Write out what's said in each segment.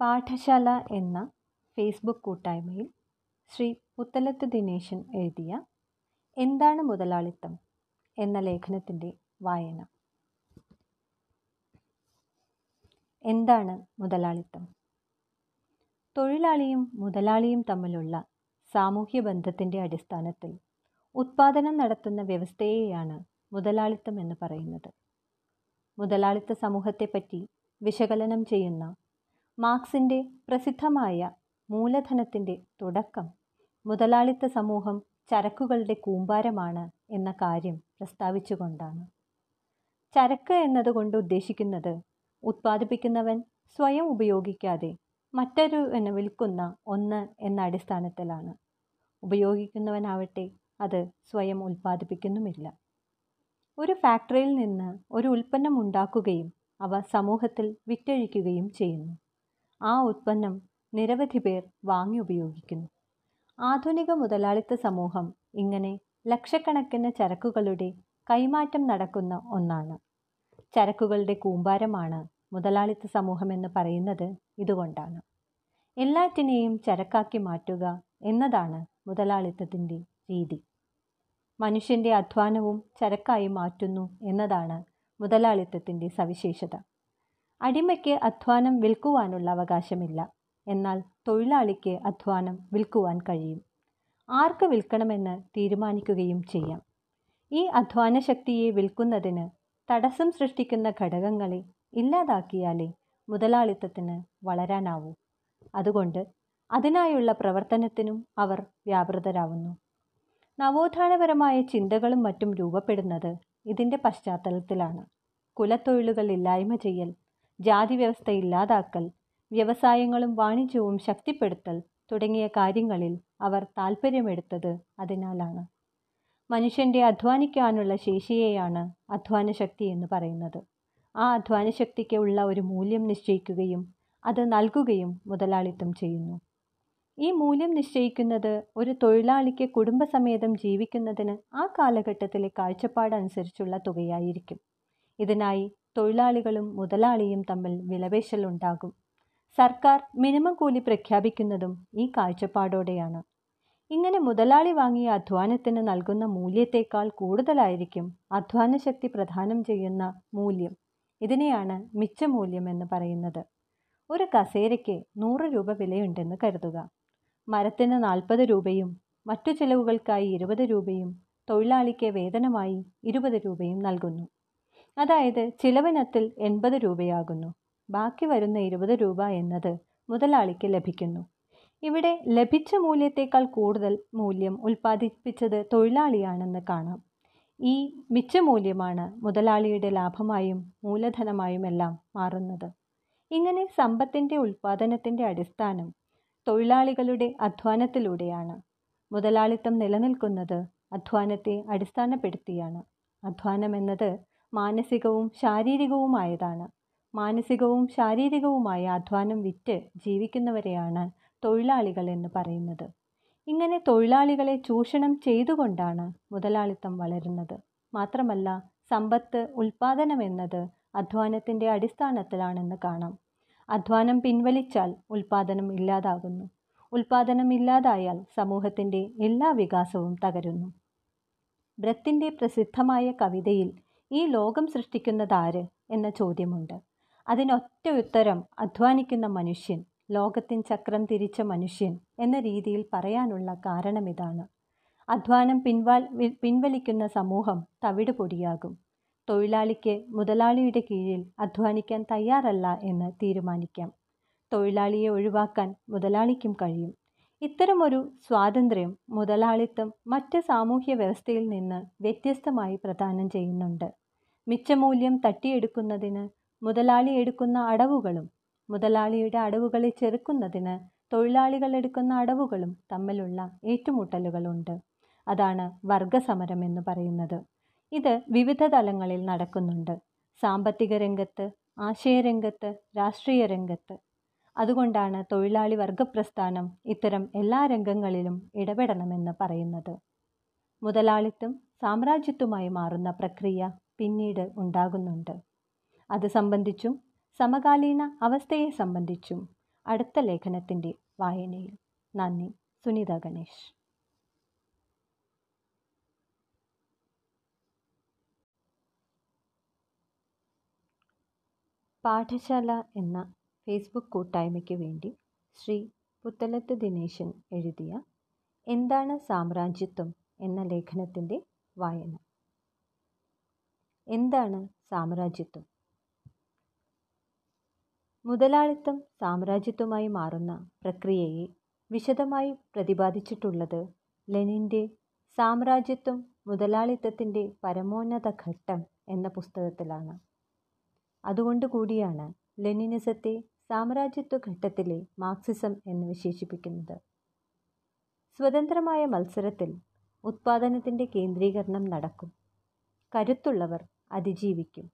പാഠശാല എന്ന ഫേസ്ബുക്ക് കൂട്ടായ്മയിൽ ശ്രീ പുത്തലത്ത് ദിനേശൻ എഴുതിയ എന്താണ് മുതലാളിത്തം എന്ന ലേഖനത്തിന്റെ വായന. എന്താണ് മുതലാളിത്തം? തൊഴിലാളിയും മുതലാളിയും തമ്മിലുള്ള സാമൂഹ്യ ബന്ധത്തിന്റെ അടിസ്ഥാനത്തിൽ ഉത്പാദനം നടത്തുന്ന വ്യവസ്ഥയെയാണ് മുതലാളിത്തം എന്ന് പറയുന്നത്. മുതലാളിത്ത സമൂഹത്തെപ്പറ്റി വിശകലനം ചെയ്യുന്ന മാർക്സിന്റെ പ്രസിദ്ധമായ മൂലധനത്തിന്റെ തുടക്കം. മുതലാളിത്ത സമൂഹം ചരക്കുകളുടെ കൂമ്പാരമാണ് എന്ന കാര്യം പ്രസ്താവിച്ചുകൊണ്ടാണ്. ചരക്ക് എന്നതുകൊണ്ട് ഉദ്ദേശിക്കുന്നത് ഉത്പാദിപ്പിക്കുന്നവൻ സ്വയം ഉപയോഗിക്കാതെ മറ്റൊരുവന് വിൽക്കുന്ന ഒന്ന് എന്ന അടിസ്ഥാനത്തിലാണ്. ഉപയോഗിക്കുന്നവനാവട്ടെ അത് സ്വയം ഉൽപ്പാദിപ്പിക്കുന്നുമില്ല ഒരു ഫാക്ടറിയിൽ നിന്ന് ഒരു ഉൽപ്പന്നം ഉണ്ടാക്കുകയും അവ സമൂഹത്തിൽ വിറ്റഴിക്കുകയും ചെയ്യുന്നു. ആ ഉത്പന്നം നിരവധി പേർ വാങ്ങി ഉപയോഗിക്കുന്നു. ആധുനിക മുതലാളിത്ത സമൂഹം ഇങ്ങനെ ലക്ഷക്കണക്കിന് ചരക്കുകളുടെ കൈമാറ്റം നടക്കുന്ന ഒന്നാണ്. ചരക്കുകളുടെ കൂമ്പാരമാണ് മുതലാളിത്ത സമൂഹം എന്ന് പറയുന്നത് ഇതുകൊണ്ടാണ്. എല്ലാറ്റിനെയും ചരക്കാക്കി മാറ്റുക എന്നതാണ് മുതലാളിത്തത്തിന്റെ രീതി. മനുഷ്യന്റെ അധ്വാനവും ചരക്കായി മാറ്റുന്നു എന്നതാണ് മുതലാളിത്തത്തിന്റെ സവിശേഷത. അടിമയ്ക്ക് അധ്വാനം വിൽക്കുവാനുള്ള അവകാശമില്ല. എന്നാൽ തൊഴിലാളിക്ക് അധ്വാനം വിൽക്കുവാൻ കഴിയും. ആർക്ക് വിൽക്കണമെന്ന് തീരുമാനിക്കുകയും ചെയ്യാം. ഈ അധ്വാന ശക്തിയെ വിൽക്കുന്നതിന് തടസ്സം സൃഷ്ടിക്കുന്ന ഘടകങ്ങളെ ഇല്ലാതാക്കിയാലേ മുതലാളിത്തത്തിന് വളരാനാവൂ. അതുകൊണ്ട് അതിനായുള്ള പ്രവർത്തനത്തിനും അവർ വ്യാപൃതരാവുന്നു. നവോത്ഥാനപരമായ ചിന്തകളും മറ്റും രൂപപ്പെടുന്നത് ഇതിന്റെ പശ്ചാത്തലത്തിലാണ്. കുലത്തൊഴിലുകൾ ഇല്ലായ്മ ചെയ്യൽ ജാതി വ്യവസ്ഥ ഇല്ലാതാക്കൽ വ്യവസായങ്ങളും വാണിജ്യവും ശക്തിപ്പെടുത്തൽ തുടങ്ങിയ കാര്യങ്ങളിൽ അവർ താൽപ്പര്യമെടുത്തത് അതിനാലാണ്. മനുഷ്യന്റെ അധ്വാനിക്കാനുള്ള ശേഷിയെയാണ് അധ്വാനശക്തി എന്ന് പറയുന്നത്. ആ അധ്വാനശക്തിക്ക് ഉള്ള ഒരു മൂല്യം നിശ്ചയിക്കുകയും അത് നൽകുകയും മുതലാളിത്തം ചെയ്യുന്നു. ഈ മൂല്യം നിശ്ചയിക്കുന്നത് ഒരു തൊഴിലാളിക്ക് കുടുംബസമേതം ജീവിക്കുന്നതിന് ആ കാലഘട്ടത്തിലെ കാഴ്ചപ്പാടനുസരിച്ചുള്ള തുകയായിരിക്കും. ഇതിനായി തൊഴിലാളികളും മുതലാളിയും തമ്മിൽ വിലപേശലുണ്ടാകും സർക്കാർ മിനിമം കൂലി പ്രഖ്യാപിക്കുന്നതും ഈ കാഴ്ചപ്പാടോടെയാണ്. ഇങ്ങനെ മുതലാളി വാങ്ങിയ അധ്വാനത്തിന് നൽകുന്ന മൂല്യത്തേക്കാൾ കൂടുതലായിരിക്കും അധ്വാനശക്തി പ്രദാനം ചെയ്യുന്ന മൂല്യം. ഇതിനെയാണ് മിച്ചമൂല്യം എന്ന് പറയുന്നത്. ഒരു കസേരയ്ക്ക് നൂറ് രൂപ വിലയുണ്ടെന്ന് കരുതുക. മരത്തിന് നാൽപ്പത് രൂപയും മറ്റു ചിലവുകൾക്കായി ഇരുപത് രൂപയും തൊഴിലാളിക്ക് വേതനമായി ഇരുപത് രൂപയും നൽകുന്നു. അതായത് ചിലവിനത്തിൽ എൺപത് രൂപയാകുന്നു. ബാക്കി വരുന്ന ഇരുപത് രൂപ എന്നത് മുതലാളിക്ക് ലഭിക്കുന്നു. ഇവിടെ ലഭിച്ച മൂല്യത്തേക്കാൾ കൂടുതൽ മൂല്യം ഉൽപ്പാദിപ്പിച്ചത് തൊഴിലാളിയാണെന്ന് കാണാം. ഈ മിച്ച മൂല്യമാണ് മുതലാളിയുടെ ലാഭമായും മൂലധനമായും എല്ലാം മാറുന്നത്. ഇങ്ങനെ സമ്പത്തിന്റെ ഉൽപ്പാദനത്തിന്റെ അടിസ്ഥാനം തൊഴിലാളികളുടെ അധ്വാനത്തിലൂടെയാണ്. മുതലാളിത്തം നിലനിൽക്കുന്നത് അധ്വാനത്തെ അടിസ്ഥാനപ്പെടുത്തിയാണ്. അധ്വാനം എന്നത് മാനസികവും ശാരീരികവുമായതാണ്. മാനസികവും ശാരീരികവുമായ അധ്വാനം വിറ്റ് ജീവിക്കുന്നവരെയാണ് തൊഴിലാളികൾ എന്ന് പറയുന്നത്. ഇങ്ങനെ തൊഴിലാളികളെ ചൂഷണം ചെയ്തുകൊണ്ടാണ് മുതലാളിത്തം വളരുന്നത്. മാത്രമല്ല സമ്പത്ത് ഉൽപാദനം എന്നത് അധ്വാനത്തിന്റെ അടിസ്ഥാനത്തിലാണെന്ന് കാണാം. അധ്വാനം പിൻവലിച്ചാൽ ഉൽപാദനം ഇല്ലാതാകുന്നു. ഉൽപാദനം ഇല്ലാതായാൽ സമൂഹത്തിന്റെ എല്ലാ വികാസവും തകരുന്നു. ബ്രത്തിന്റെ പ്രസിദ്ധമായ കവിതയിൽ ഈ ലോകം സൃഷ്ടിക്കുന്നതാര് എന്ന ചോദ്യമുണ്ട്. അതിനൊറ്റ ഉത്തരം അധ്വാനിക്കുന്ന മനുഷ്യൻ ലോകത്തിൻ ചക്രം തിരിച്ച മനുഷ്യൻ എന്ന രീതിയിൽ പറയാനുള്ള കാരണം ഇതാണ്. അധ്വാനം പിൻവാൽ പിൻവലിക്കുന്ന സമൂഹം തവിട് പൊടിയാകും തൊഴിലാളിക്ക് മുതലാളിയുടെ കീഴിൽ അധ്വാനിക്കാൻ തയ്യാറല്ല എന്ന് തീരുമാനിക്കാം. തൊഴിലാളിയെ ഒഴിവാക്കാൻ മുതലാളിക്കും കഴിയും. ഇത്തരമൊരു സ്വാതന്ത്ര്യം മുതലാളിത്തം മറ്റ് സാമൂഹ്യ വ്യവസ്ഥയിൽ നിന്ന് വ്യത്യസ്തമായി പ്രദാനം ചെയ്യുന്നുണ്ട്. മിച്ചമൂല്യം തട്ടിയെടുക്കുന്നതിന് മുതലാളി എടുക്കുന്ന അടവുകളും മുതലാളിയുടെ അടവുകളെ ചെറുക്കുന്നതിന് തൊഴിലാളികൾ എടുക്കുന്ന അടവുകളും തമ്മിലുള്ള ഏറ്റുമുട്ടലുകളുണ്ട്. അതാണ് വർഗസമരം എന്ന് പറയുന്നത്. ഇത് വിവിധ തലങ്ങളിൽ നടക്കുന്നുണ്ട്. സാമ്പത്തിക രംഗത്ത് ആശയരംഗത്ത് രാഷ്ട്രീയ രംഗത്ത്. അതുകൊണ്ടാണ് തൊഴിലാളി വർഗപ്രസ്ഥാനം ഇത്തരം എല്ലാ രംഗങ്ങളിലും ഇടപെടണമെന്ന് പറയുന്നത്. മുതലാളിത്തം സാമ്രാജ്യത്വമായി മാറുന്ന പ്രക്രിയ പിന്നീട് ഉണ്ടാകുന്നുണ്ട്. അത് സംബന്ധിച്ചും സമകാലീന അവസ്ഥയെ സംബന്ധിച്ചും അടുത്ത ലേഖനത്തിന്റെ വായനയിൽ. നന്ദി. സുനിത ഗണേഷ്. പാഠശാല എന്ന ഫേസ്ബുക്ക് കൂട്ടായ്മയ്ക്ക് വേണ്ടി ശ്രീ പുത്തലത്ത് ദിനേശൻ എഴുതിയ എന്താണ് സാമ്രാജ്യത്വം എന്ന ലേഖനത്തിന്റെ വായന. എന്താണ് സാമ്രാജ്യത്വം? മുതലാളിത്തം സാമ്രാജ്യത്വമായി മാറുന്ന പ്രക്രിയയെ വിശദമായി പ്രതിപാദിച്ചിട്ടുള്ളത് ലെനിന്റെ സാമ്രാജ്യത്വം മുതലാളിത്തത്തിന്റെ പരമോന്നത ഘട്ടം എന്ന പുസ്തകത്തിലാണ്. അതുകൊണ്ട് കൂടിയാണ് ലെനിനിസത്തെ സാമ്രാജ്യത്വ ഘട്ടത്തിലെ മാർക്സിസം എന്ന് വിശേഷിപ്പിക്കുന്നത്. സ്വതന്ത്രമായ മത്സരത്തിൽ ഉത്പാദനത്തിന്റെ കേന്ദ്രീകരണം നടക്കും. കരുത്തുള്ളവർ അതിജീവിക്കും.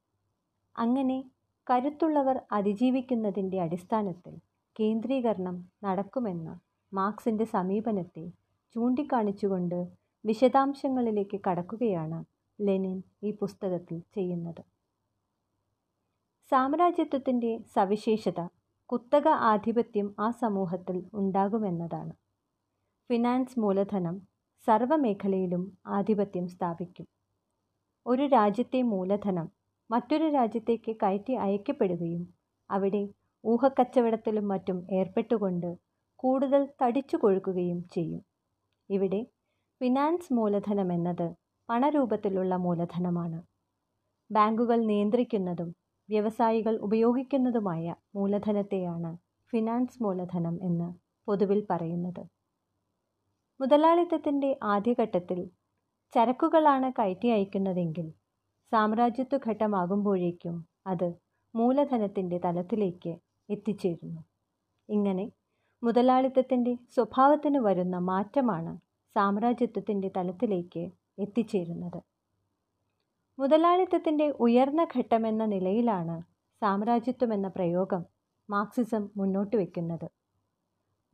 അങ്ങനെ കരുത്തുള്ളവർ അതിജീവിക്കുന്നതിന്റെ അടിസ്ഥാനത്തിൽ കേന്ദ്രീകരണം നടക്കുമെന്ന മാർക്സിന്റെ സമീപനത്തെ ചൂണ്ടിക്കാണിച്ചുകൊണ്ട് വിശദാംശങ്ങളിലേക്ക് കടക്കുകയാണ് ലെനിൻ ഈ പുസ്തകത്തിൽ ചെയ്യുന്നത്. സാമ്രാജ്യത്വത്തിന്റെ സവിശേഷത കുത്തക ആധിപത്യം ആ സമൂഹത്തിൽ ഉണ്ടാകുമെന്നതാണ്. ഫിനാൻസ് മൂലധനം സർവമേഖലയിലും ആധിപത്യം സ്ഥാപിക്കും. ഒരു രാജ്യത്തെ മൂലധനം മറ്റൊരു രാജ്യത്തേക്ക് കയറ്റി അയക്കപ്പെടുകയും അവിടെ ഊഹക്കച്ചവടത്തിലും മറ്റും ഏർപ്പെട്ടുകൊണ്ട് കൂടുതൽ തടിച്ചു കൊഴുക്കുകയും ചെയ്യും. ഇവിടെ ഫിനാൻസ് മൂലധനം എന്നത് പണരൂപത്തിലുള്ള മൂലധനമാണ്. ബാങ്കുകൾ നിയന്ത്രിക്കുന്നതും വ്യവസായികൾ ഉപയോഗിക്കുന്നതുമായ മൂലധനത്തെയാണ് ഫിനാൻസ് മൂലധനം എന്ന് പൊതുവിൽ പറയുന്നത്. മുതലാളിത്തത്തിന്റെ ആദ്യഘട്ടത്തിൽ ചരക്കുകളാണ് കയറ്റി അയക്കുന്നതെങ്കിൽ സാമ്രാജ്യത്വ ഘട്ടമാകുമ്പോഴേക്കും അത് മൂലധനത്തിന്റെ തലത്തിലേക്ക് എത്തിച്ചേരുന്നു. ഇങ്ങനെ മുതലാളിത്തത്തിന്റെ സ്വഭാവത്തിന് വരുന്ന മാറ്റമാണ് സാമ്രാജ്യത്വത്തിന്റെ തലത്തിലേക്ക് എത്തിച്ചേരുന്നത്. മുതലാളിത്തത്തിന്റെ ഉയർന്ന ഘട്ടമെന്ന നിലയിലാണ് സാമ്രാജ്യത്വം എന്ന പ്രയോഗം മാർക്സിസം മുന്നോട്ട് വയ്ക്കുന്നത്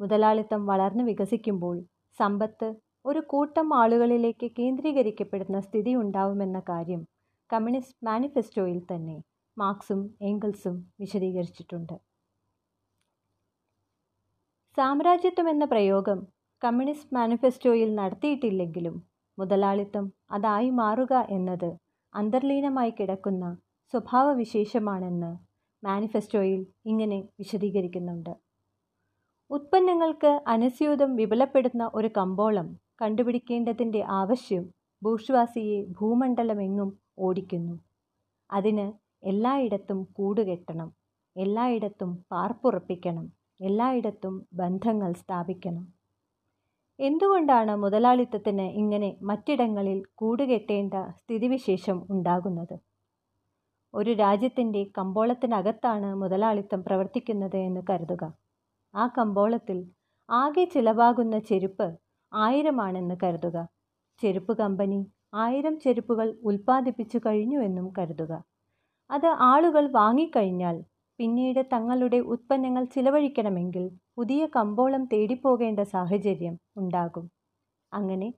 മുതലാളിത്തം വളർന്നു വികസിക്കുമ്പോൾ സമ്പത്ത് ഒരു കൂട്ടം ആളുകളിലേക്ക് കേന്ദ്രീകരിക്കപ്പെടുന്ന സ്ഥിതി ഉണ്ടാവുമെന്ന കാര്യം കമ്മ്യൂണിസ്റ്റ് മാനിഫെസ്റ്റോയിൽ തന്നെ മാർക്സും എംഗിൾസും വിശദീകരിച്ചിട്ടുണ്ട്. സാമ്രാജ്യത്വം എന്ന പ്രയോഗം കമ്മ്യൂണിസ്റ്റ് മാനിഫെസ്റ്റോയിൽ നടത്തിയിട്ടില്ലെങ്കിലും മുതലാളിത്തം അതായി മാറുക എന്നത് അന്തർലീനമായി കിടക്കുന്ന സ്വഭാവവിശേഷമാണെന്ന് മാനിഫെസ്റ്റോയിൽ ഇങ്ങനെ വിശദീകരിക്കുന്നുണ്ട്. ഉത്പന്നങ്ങൾക്ക് അനുസ്യൂതം വിപുലപ്പെടുന്ന ഒരു കമ്പോളം കണ്ടുപിടിക്കേണ്ടതിന്റെ ആവശ്യം ഭൂഷ്വാസിയെ ഭൂമണ്ഡലമെങ്ങും ഓടിക്കുന്നു. അതിന് എല്ലായിടത്തും കൂടുകെട്ടണം എല്ലായിടത്തും പാർപ്പുറപ്പിക്കണം എല്ലായിടത്തും ബന്ധങ്ങൾ സ്ഥാപിക്കണം. എന്തുകൊണ്ടാണ് മുതലാളിത്തത്തിന് ഇങ്ങനെ മറ്റിടങ്ങളിൽ കൂടുകെട്ടേണ്ട സ്ഥിതിവിശേഷം ഉണ്ടാകുന്നത്? ഒരു രാജ്യത്തിന്റെ കമ്പോളത്തിനകത്താണ് മുതലാളിത്തം പ്രവർത്തിക്കുന്നത് എന്ന് കരുതുക. ആ കമ്പോളത്തിൽ ആകെ ചിലവാകുന്ന ചെരുപ്പ് ആയിരമാണെന്ന് കരുതുക. ചെരുപ്പ് കമ്പനി ആയിരം ചെരുപ്പുകൾ ഉൽപ്പാദിപ്പിച്ചു കഴിഞ്ഞുവെന്നും കരുതുക. അത് ആളുകൾ വാങ്ങിക്കഴിഞ്ഞാൽ പിന്നീട് തങ്ങളുടെ ഉത്പന്നങ്ങൾ ചിലവഴിക്കണമെങ്കിൽ പുതിയ കമ്പോളം തേടിപ്പോകേണ്ട സാഹചര്യം ഉണ്ടാകും. അങ്ങനെ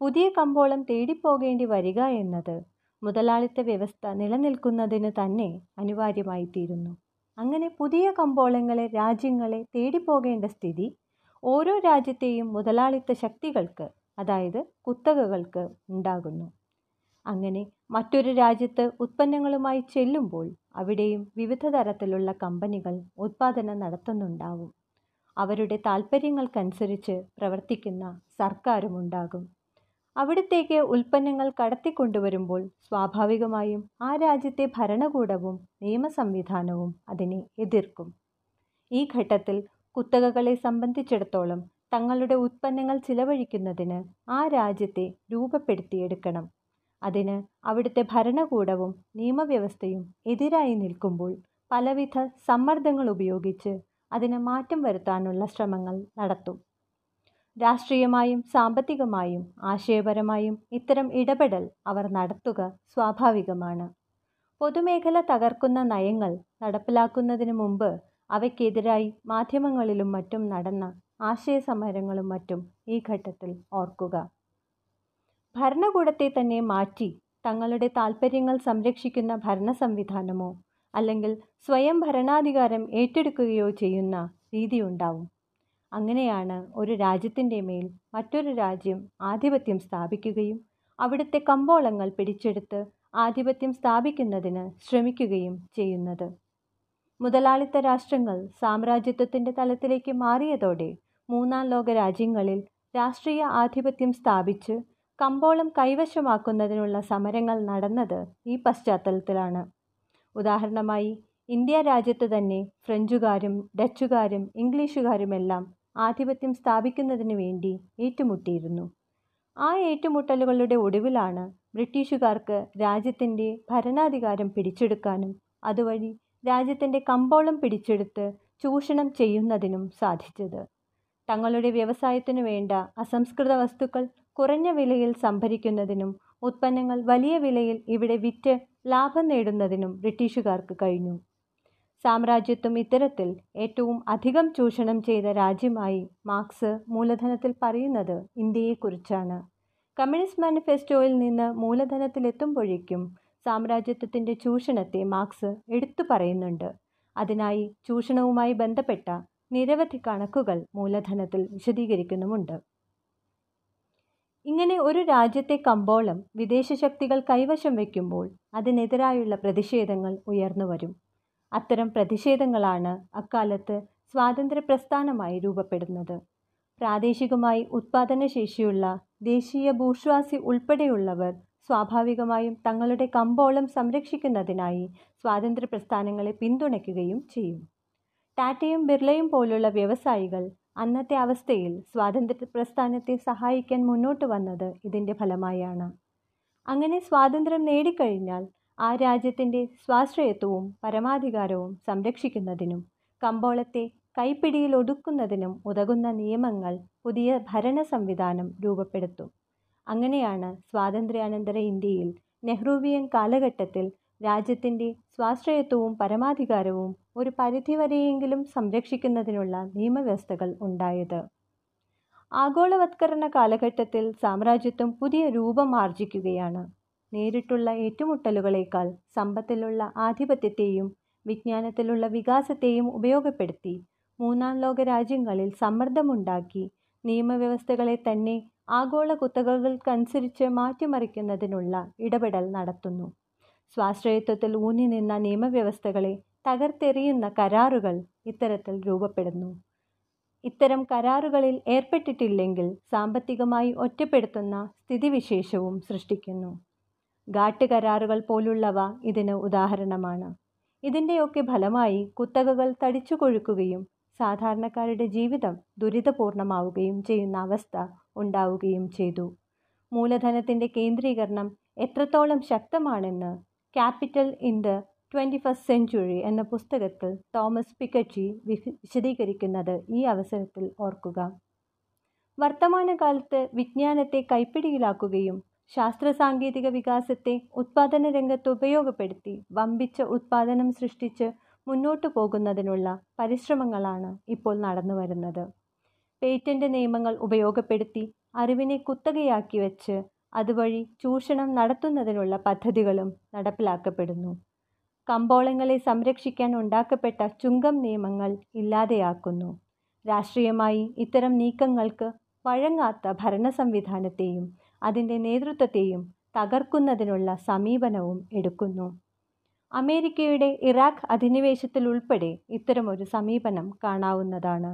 പുതിയ കമ്പോളം തേടിപ്പോകേണ്ടി വരിക എന്നത് മുതലാളിത്ത വ്യവസ്ഥ നിലനിൽക്കുന്നതിന് തന്നെ അനിവാര്യമായിത്തീരുന്നു. അങ്ങനെ പുതിയ കമ്പോളങ്ങളെ രാജ്യങ്ങളെ തേടിപ്പോകേണ്ട സ്ഥിതി ഓരോ രാജ്യത്തെയും മുതലാളിത്ത ശക്തികൾക്ക് അതായത് കുത്തകകൾക്ക് ഉണ്ടാകുന്നു. അങ്ങനെ മറ്റൊരു രാജ്യത്ത് ഉത്പന്നങ്ങളുമായി ചെല്ലുമ്പോൾ അവിടെയും വിവിധ തരത്തിലുള്ള കമ്പനികൾ ഉത്പാദനം നടത്തുന്നുണ്ടാവും. അവരുടെ താൽപ്പര്യങ്ങൾക്കനുസരിച്ച് പ്രവർത്തിക്കുന്ന സർക്കാരും ഉണ്ടാകും. അവിടത്തേക്ക് ഉൽപ്പന്നങ്ങൾ കടത്തിക്കൊണ്ടുവരുമ്പോൾ സ്വാഭാവികമായും ആ രാജ്യത്തെ ഭരണകൂടവും നിയമസംവിധാനവും അതിനെ എതിർക്കും. ഈ ഘട്ടത്തിൽ കുത്തകകളെ സംബന്ധിച്ചിടത്തോളം തങ്ങളുടെ ഉത്പന്നങ്ങൾ ചിലവഴിക്കുന്നതിന് ആ രാജ്യത്തെ രൂപപ്പെടുത്തിയെടുക്കണം. അതിന് അവിടുത്തെ ഭരണകൂടവും നിയമവ്യവസ്ഥയും എതിരായി നിൽക്കുമ്പോൾ പലവിധ സമ്മർദ്ദങ്ങൾ ഉപയോഗിച്ച് അതിന് മാറ്റം വരുത്താനുള്ള ശ്രമങ്ങൾ നടത്തും. രാഷ്ട്രീയമായും സാമ്പത്തികമായും ആശയപരമായും ഇത്തരം ഇടപെടൽ അവർ നടത്തുക സ്വാഭാവികമാണ്. പൊതുമേഖല തകർക്കുന്ന നയങ്ങൾ നടപ്പിലാക്കുന്നതിന് മുമ്പ് അവയ്ക്കെതിരായി മാധ്യമങ്ങളിലും മറ്റും നടന്ന ആശയസമരങ്ങളും മറ്റും ഈ ഘട്ടത്തിൽ ഓർക്കുക. ഭരണകൂടത്തെ തന്നെ മാറ്റി തങ്ങളുടെ താൽപ്പര്യങ്ങൾ സംരക്ഷിക്കുന്ന ഭരണ സംവിധാനമോ അല്ലെങ്കിൽ സ്വയം ഭരണാധികാരം ഏറ്റെടുക്കുകയോ ചെയ്യുന്ന രീതിയുണ്ടാവും. അങ്ങനെയാണ് ഒരു രാജ്യത്തിന്റെ മേൽ മറ്റൊരു രാജ്യം ആധിപത്യം സ്ഥാപിക്കുകയും അവിടുത്തെ കമ്പോളങ്ങൾ പിടിച്ചെടുത്ത് ആധിപത്യം സ്ഥാപിക്കുന്നതിന് ശ്രമിക്കുകയും ചെയ്യുന്നത്. മുതലാളിത്ത രാഷ്ട്രങ്ങൾ സാമ്രാജ്യത്വത്തിന്റെ തലത്തിലേക്ക് മാറിയതോടെ മൂന്നാം ലോക രാജ്യങ്ങളിൽ രാഷ്ട്രീയ ആധിപത്യം സ്ഥാപിച്ച് കമ്പോളം കൈവശമാക്കുന്നതിനുള്ള സമരങ്ങൾ നടന്നത് ഈ പശ്ചാത്തലത്തിലാണ്. ഉദാഹരണമായി ഇന്ത്യ രാജ്യത്ത് തന്നെ ഫ്രഞ്ചുകാരും ഡച്ചുകാരും ഇംഗ്ലീഷുകാരുമെല്ലാം ആധിപത്യം സ്ഥാപിക്കുന്നതിന് വേണ്ടി ഏറ്റുമുട്ടിയിരുന്നു. ആ ഏറ്റുമുട്ടലുകളുടെ ഒടുവിലാണ് ബ്രിട്ടീഷുകാർക്ക് രാജ്യത്തിന്റെ ഭരണാധികാരം പിടിച്ചെടുക്കാനും അതുവഴി രാജ്യത്തിന്റെ കമ്പോളം പിടിച്ചെടുത്ത് ചൂഷണം ചെയ്യുന്നതിനും സാധിച്ചത്. തങ്ങളുടെ വ്യവസായത്തിനു വേണ്ട അസംസ്കൃത വസ്തുക്കൾ കുറഞ്ഞ വിലയിൽ സംഭരിക്കുന്നതിനും ഉത്പന്നങ്ങൾ വലിയ വിലയിൽ ഇവിടെ വിറ്റ് ലാഭം നേടുന്നതിനും ബ്രിട്ടീഷുകാർക്ക് കഴിഞ്ഞു. സാമ്രാജ്യത്വം ഇത്തരത്തിൽ ഏറ്റവും അധികം ചൂഷണം ചെയ്ത രാജ്യമായി മാർക്സ് മൂലധനത്തിൽ പറയുന്നത് ഇന്ത്യയെക്കുറിച്ചാണ്. കമ്മ്യൂണിസ്റ്റ് മാനിഫെസ്റ്റോയിൽ നിന്ന് മൂലധനത്തിലെത്തുമ്പോഴേക്കും സാമ്രാജ്യത്വത്തിന്റെ ചൂഷണത്തെ മാർക്സ് എടുത്തു പറയുന്നുണ്ട്. അതിനായി ചൂഷണവുമായി ബന്ധപ്പെട്ട നിരവധി കണക്കുകൾ മൂലധനത്തിൽ വിശദീകരിക്കുന്നുമുണ്ട്. ഇങ്ങനെ ഒരു രാജ്യത്തെ കമ്പോളം വിദേശ ശക്തികൾ കൈവശം വയ്ക്കുമ്പോൾ അതിനെതിരായുള്ള പ്രതിഷേധങ്ങൾ ഉയർന്നു വരും. അത്തരം പ്രതിഷേധങ്ങളാണ് അക്കാലത്ത് സ്വാതന്ത്ര്യ പ്രസ്ഥാനമായി രൂപപ്പെടുന്നത്. പ്രാദേശികമായി ഉത്പാദനശേഷിയുള്ള ദേശീയ ബൂർഷ്വാസി ഉൾപ്പെടെയുള്ളവർ സ്വാഭാവികമായും തങ്ങളുടെ കമ്പോളം സംരക്ഷിക്കുന്നതിനായി സ്വാതന്ത്ര്യ പ്രസ്ഥാനങ്ങളെ പിന്തുണയ്ക്കുകയും ചെയ്യും. ടാറ്റയും ബിർളയും പോലുള്ള വ്യവസായികൾ അന്നത്തെ അവസ്ഥയിൽ സ്വാതന്ത്ര്യ പ്രസ്ഥാനത്തെ സഹായിക്കാൻ മുന്നോട്ട് വന്നത് ഇതിന്റെ ഫലമായാണ്. അങ്ങനെ സ്വാതന്ത്ര്യം നേടിക്കഴിഞ്ഞാൽ ആ രാജ്യത്തിന്റെ സ്വാശ്രയത്വവും പരമാധികാരവും സംരക്ഷിക്കുന്നതിനും കമ്പോളത്തെ കൈപ്പിടിയിൽ ഒടുക്കുന്നതിനും ഉതകുന്ന നിയമങ്ങൾ പുതിയ ഭരണ സംവിധാനം രൂപപ്പെടുത്തും. അങ്ങനെയാണ് സ്വാതന്ത്ര്യാനന്തര ഇന്ത്യയിൽ നെഹ്റുവിയൻ കാലഘട്ടത്തിൽ രാജ്യത്തിന്റെ സ്വാശ്രയത്വവും പരമാധികാരവും ഒരു പരിധിവരെയെങ്കിലും സംരക്ഷിക്കുന്നതിനുള്ള നിയമവ്യവസ്ഥകൾ ഉണ്ടായത്. ആഗോളവത്കരണ കാലഘട്ടത്തിൽ സാമ്രാജ്യത്വം പുതിയ രൂപം ആർജിക്കുകയാണ്. നേരിട്ടുള്ള ഏറ്റുമുട്ടലുകളേക്കാൾ സമ്പത്തിലുള്ള ആധിപത്യത്തെയും വിജ്ഞാനത്തിലുള്ള വികാസത്തെയും ഉപയോഗപ്പെടുത്തി മൂന്നാം ലോക രാജ്യങ്ങളിൽ സമ്മർദ്ദമുണ്ടാക്കി നിയമവ്യവസ്ഥകളെ തന്നെ ആഗോള കുത്തകകൾക്കനുസരിച്ച് മാറ്റിമറിക്കുന്നതിനുള്ള ഇടപെടൽ നടത്തുന്നു. സ്വാശ്രയത്വത്തിൽ ഊന്നി നിന്ന നിയമവ്യവസ്ഥകളെ തകർത്തെറിയുന്ന കരാറുകൾ ഇത്തരത്തിൽ രൂപപ്പെടുന്നു. ഇത്തരം കരാറുകളിൽ ഏർപ്പെട്ടിട്ടില്ലെങ്കിൽ സാമ്പത്തികമായി ഒറ്റപ്പെടുത്തുന്ന സ്ഥിതിവിശേഷവും സൃഷ്ടിക്കുന്നു. ഘാട്ട് കരാറുകൾ പോലുള്ളവ ഇതിന് ഉദാഹരണമാണ്. ഇതിന്റെയൊക്കെ ഫലമായി കുത്തകകൾ തടിച്ചു കൊഴുക്കുകയും സാധാരണക്കാരുടെ ജീവിതം ദുരിതപൂർണമാവുകയും ചെയ്യുന്ന അവസ്ഥ ഉണ്ടാവുകയും ചെയ്തു. മൂലധനത്തിന്റെ കേന്ദ്രീകരണം എത്രത്തോളം ശക്തമാണെന്ന് capital in the twenty first century എന്ന പുസ്തകത്തിൽ തോമസ് പിക്കറ്റി വിശദീകരിക്കുന്നത് ഈ അവസരത്തിൽ ഓർക്കുക. വർത്തമാനകാലത്ത് വിജ്ഞാനത്തെ കൈപ്പിടിയിലാക്കുകയും ശാസ്ത്ര സാങ്കേതിക വികാസത്തെ ഉത്പാദന രംഗത്ത് ഉപയോഗപ്പെടുത്തി വമ്പിച്ച ഉത്പാദനം സൃഷ്ടിച്ച് മുന്നോട്ടു പോകുന്നതിനുള്ള പരിശ്രമങ്ങളാണ് ഇപ്പോൾ നടന്നു വരുന്നത് പേറ്റന്റ് നിയമങ്ങൾ ഉപയോഗപ്പെടുത്തി അറിവിനെ കുത്തകയാക്കി വെച്ച് അതുവഴി ചൂഷണം നടത്തുന്നതിനുള്ള പദ്ധതികളും നടപ്പിലാക്കപ്പെടുന്നു. കമ്പോളങ്ങളെ സംരക്ഷിക്കാൻ ഉണ്ടാക്കപ്പെട്ട ചുങ്കം നിയമങ്ങൾ ഇല്ലാതെയാക്കുന്നു. രാഷ്ട്രീയമായി ഇത്തരം നീക്കങ്ങൾക്ക് വഴങ്ങാത്ത ഭരണ സംവിധാനത്തെയും അതിന്റെ നേതൃത്വത്തെയും തകർക്കുന്നതിനുള്ള സമീപനവും എടുക്കുന്നു. അമേരിക്കയുടെ ഇറാഖ് അധിനിവേശത്തിൽ ഉൾപ്പെടെ ഇത്തരമൊരു സമീപനം കാണാവുന്നതാണ്.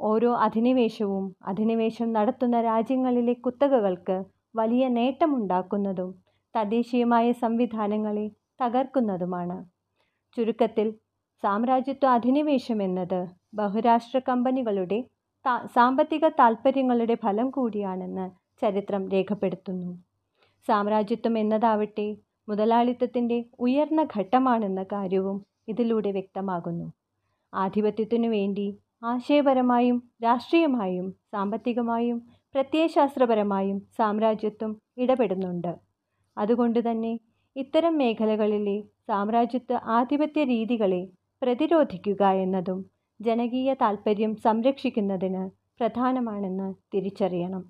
ഓരോ അധിനിവേശവും അധിനിവേശം നടത്തുന്ന രാജ്യങ്ങളിലെ കുത്തകകൾക്ക് വലിയ നേട്ടമുണ്ടാക്കുന്നതും തദ്ദേശീയമായ സംവിധാനങ്ങളെ തകർക്കുന്നതുമാണ്. ചുരുക്കത്തിൽ സാമ്രാജ്യത്വ അധിനിവേശം എന്നത് ബഹുരാഷ്ട്ര കമ്പനികളുടെ സാമ്പത്തിക താൽപ്പര്യങ്ങളുടെ ഫലം കൂടിയാണെന്ന് ചരിത്രം രേഖപ്പെടുത്തുന്നു. സാമ്രാജ്യത്വം എന്നതാവട്ടെ മുതലാളിത്തത്തിന്റെ ഉയർന്ന ഘട്ടമാണെന്ന കാര്യവും ഇതിലൂടെ വ്യക്തമാകുന്നു. ആധിപത്യത്തിനു വേണ്ടി ആശയപരമായും രാഷ്ട്രീയമായും സാമ്പത്തികമായും പ്രത്യയശാസ്ത്രപരമായും സാമ്രാജ്യത്വം ഇടപെടുന്നുണ്ട്. അതുകൊണ്ട് തന്നെ ഇത്തരം മേഖലകളിലെ സാമ്രാജ്യത്വ ആധിപത്യ രീതികളെ പ്രതിരോധിക്കുക എന്നതും ജനകീയ താൽപ്പര്യം സംരക്ഷിക്കുന്നതിന് പ്രധാനമാണെന്ന് തിരിച്ചറിയണം.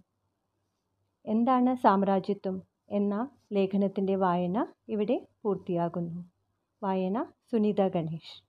എന്താണ് സാമ്രാജ്യത്വം എന്ന ലേഖനത്തിന്റെ വായന ഇവിടെ പൂർത്തിയാകുന്നു. വായന സുനിത ഗണേഷ്.